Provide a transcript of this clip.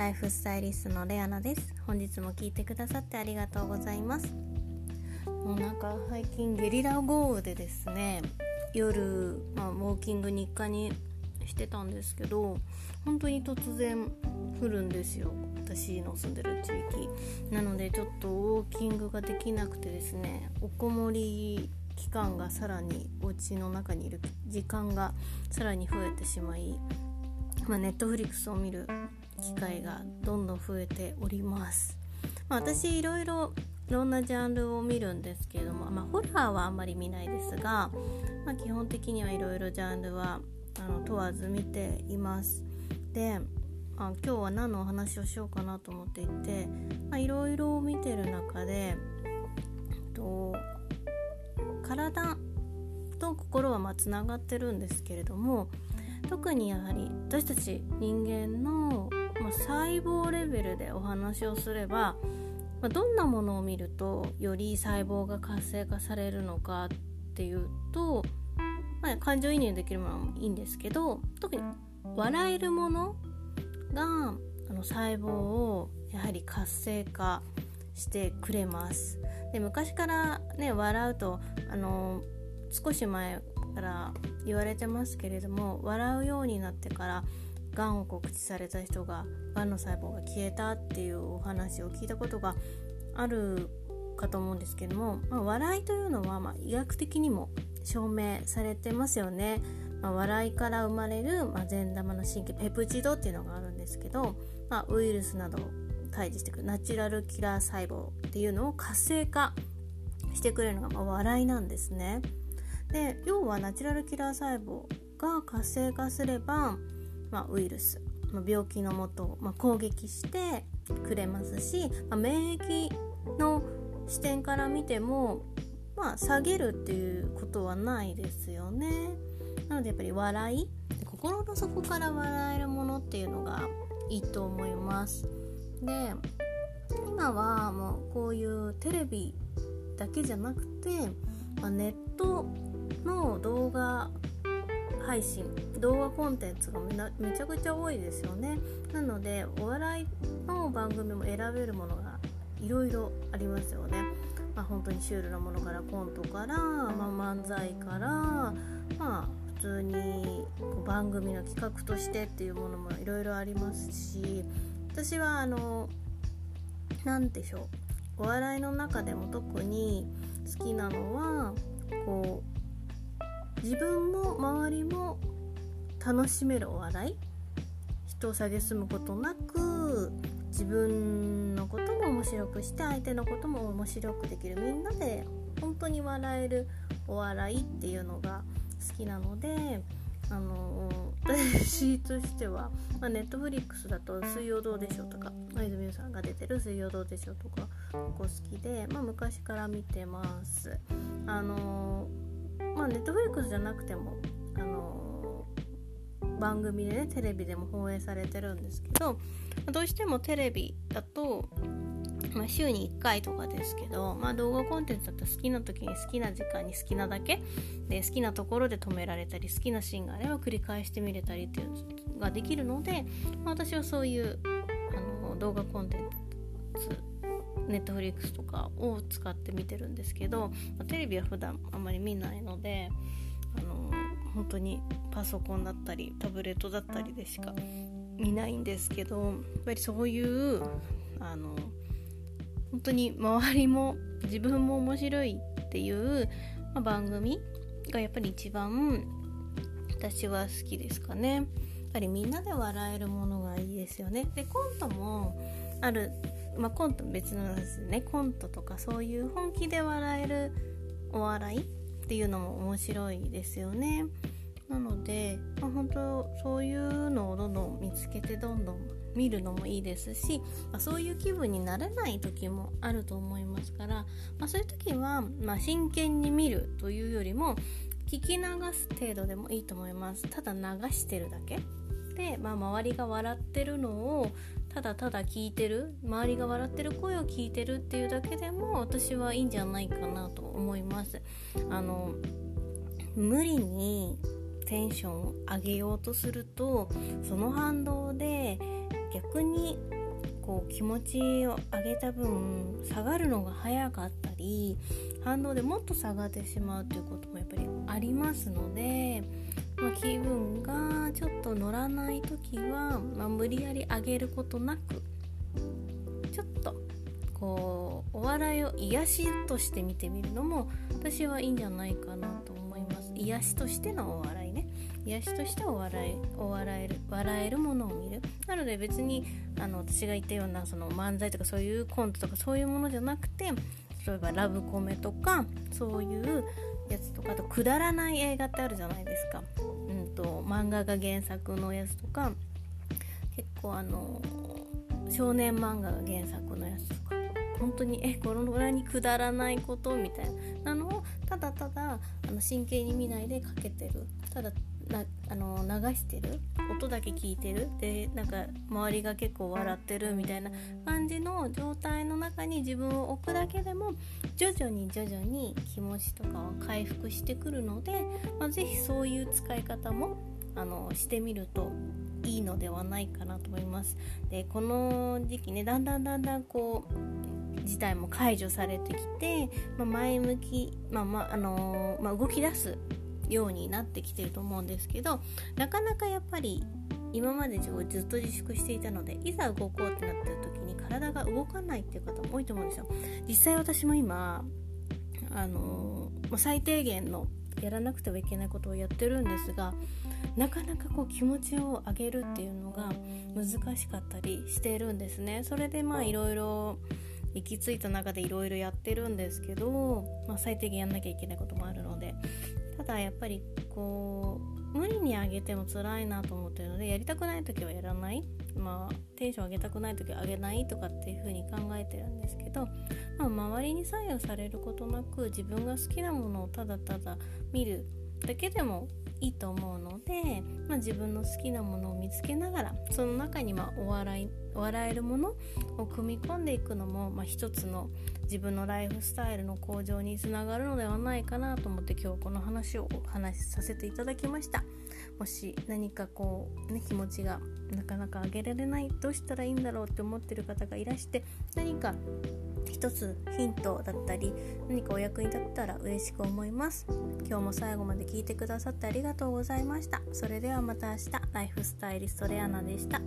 ライフスタイリストのレアナです。本日も聞いてくださってありがとうございます。もうなんか最近ゲリラ豪雨でですね夜、まあ、ウォーキング日課にしてたんですけど本当に突然降るんですよ。私の住んでる地域。なのでちょっとウォーキングができなくてですねおこもり期間がさらにお家の中にいる時間がさらに増えてしまい、まあ、ネットフリックスを見る機会がどんどん増えております、まあ、私いろいろいろんなジャンルを見るんですけれども、まあ、ホラーはあんまり見ないですが、まあ、基本的にはいろいろジャンルはあの問わず見ています。であ今日は何のお話をしようかなと思っていていろいろ見てる中でと体と心はまつながってるんですけれども特にやはり私たち人間の、まあ、細胞レベルでお話をすれば、まあ、どんなものを見るとより細胞が活性化されるのかっていうと、まあ、感情移入できるものもいいんですけど特に笑えるものがあの細胞をやはり活性化してくれます。で昔からね笑うとあの少し前から言われてますけれども笑うようになってからがんを告知された人ががんの細胞が消えたっていうお話を聞いたことがあるかと思うんですけども、まあ、笑いというのは、ま、医学的にも証明されてますよね。まあ、笑いから生まれる、ま、善玉の神経ペプチドっていうのがあるんですけど、まあ、ウイルスなどを退治してくるナチュラルキラー細胞っていうのを活性化してくれるのが、ま、笑いなんですね。で要はナチュラルキラー細胞が活性化すれば、まあ、ウイルス、まあ、病気のもとを、まあ、攻撃してくれますし、まあ、免疫の視点から見ても、まあ、下げるっていうことはないですよね。なのでやっぱり笑い心の底から笑えるものっていうのがいいと思います。で今はもうこういうテレビだけじゃなくて、まあ、ネットの動画配信動画コンテンツがめちゃくちゃ多いですよね。なのでお笑いの番組も選べるものがいろいろありますよね。まあ本当にシュールなものからコントから、まあ、漫才からまあ普通に番組の企画としてっていうものもいろいろありますし私はあの何でしょう。お笑いの中でも特に好きなのはこう自分も周りも楽しめるお笑い人を蔑むことなく自分のことも面白くして相手のことも面白くできるみんなで本当に笑えるお笑いっていうのが好きなのであの私としては、まあ、ネットフリックスだと「水曜どうでしょう」とか大泉洋さんが出てる「水曜どうでしょう」とか結構好きで、まあ、昔から見てます。あのまあネットフリックスじゃなくてもあの番組でねテレビでも放映されてるんですけどどうしてもテレビだとまあ、週に1回とかですけど、まあ、動画コンテンツだったら好きな時に好きな時間に好きなだけで好きなところで止められたり好きなシーンがあれば繰り返して見れたりっていうのができるので、まあ、私はそういうあの動画コンテンツネットフリックスとかを使って見てるんですけど、ま、テレビは普段あんまり見ないのであの本当にパソコンだったりタブレットだったりでしか見ないんですけどやっぱりそういうあの本当に周りも自分も面白いっていう、ま、番組がやっぱり一番私は好きですかね。やっぱりみんなで笑えるものがいいですよね。でコントもある、まあ、コント別のですね。コントとかそういう本気で笑えるお笑いっていうのも面白いですよね。なので、まあ、本当そういうのをどんどん見つけてどんどん見るのもいいですし、まあ、そういう気分になれない時もあると思いますから、まあ、そういう時は、まあ、真剣に見るというよりも聞き流す程度でもいいと思います。ただ流してるだけ。で、まあ、周りが笑ってるのをただただ聞いてる周りが笑ってる声を聞いてるっていうだけでも私はいいんじゃないかなと思います。あの無理にテンションを上げようとするとその反動で逆にこう気持ちを上げた分下がるのが早かったり反動でもっと下がってしまうということもやっぱりありますので、まあ、気分がちょっと乗らない時は、まあ、無理やり上げることなくちょっとこうお笑いを癒しとして見てみるのも私はいいんじゃないかなと思います。癒しとしてのお笑いね。癒しとしてお笑いお笑える笑えるものを見る。なので別にあの私が言ったようなその漫才とかそういうコントとかそういうものじゃなくて例えばラブコメとかそういうやつとかあとくだらない映画ってあるじゃないですか、と、漫画が原作のやつとか結構あの少年漫画が原作のやつとか本当にえこのぐらいにくだらないことみたいなのをただただあの真剣に見ないでかけてる。ただなあの流してる？音だけ聞いてる？でなんか周りが結構笑ってるみたいな感じの状態の中に自分を置くだけでも徐々に徐々に気持ちとかは回復してくるので、まあ、是非そういう使い方もあのしてみるといいのではないかなと思います。でこの時期ねだんだんだんだんこう事態も解除されてきて、まあ、前向き、まあまああのー、まあ、動き出すようになってきてると思うんですけどなかなかやっぱり今までずっと自粛していたのでいざ動こうってなってる時に体が動かないっていう方も多いと思うんですよ。実際私も今あのー、最低限のやらなくてはいけないことをやってるんですがなかなかこう気持ちを上げるっていうのが難しかったりしてるんですね。それでまあいろいろ行き着いた中でいろいろやってるんですけど、まあ、最低限やんなきゃいけないこともあるのでただやっぱりこう無理に上げても辛いなと思ってるのでやりたくない時はやらない。まあテンション上げたくない時は上げないとかっていう風に考えてるんですけど、まあ、周りに左右されることなく自分が好きなものをただただ見るだけでもいいと思うので、まあ、自分の好きなものを見つけながらその中にまお笑い笑えるものを組み込んでいくのも、まあ、一つの自分のライフスタイルの向上につながるのではないかなと思って今日この話をお話しさせていただきました。もし何かこうね気持ちがなかなか上げられないどうしたらいいんだろうって思ってる方がいらして何か一つヒントだったり何かお役に立ったら嬉しく思います。今日も最後まで聞いてくださってありがとうございました。それではまた明日。ライフスタイリストレアナでした。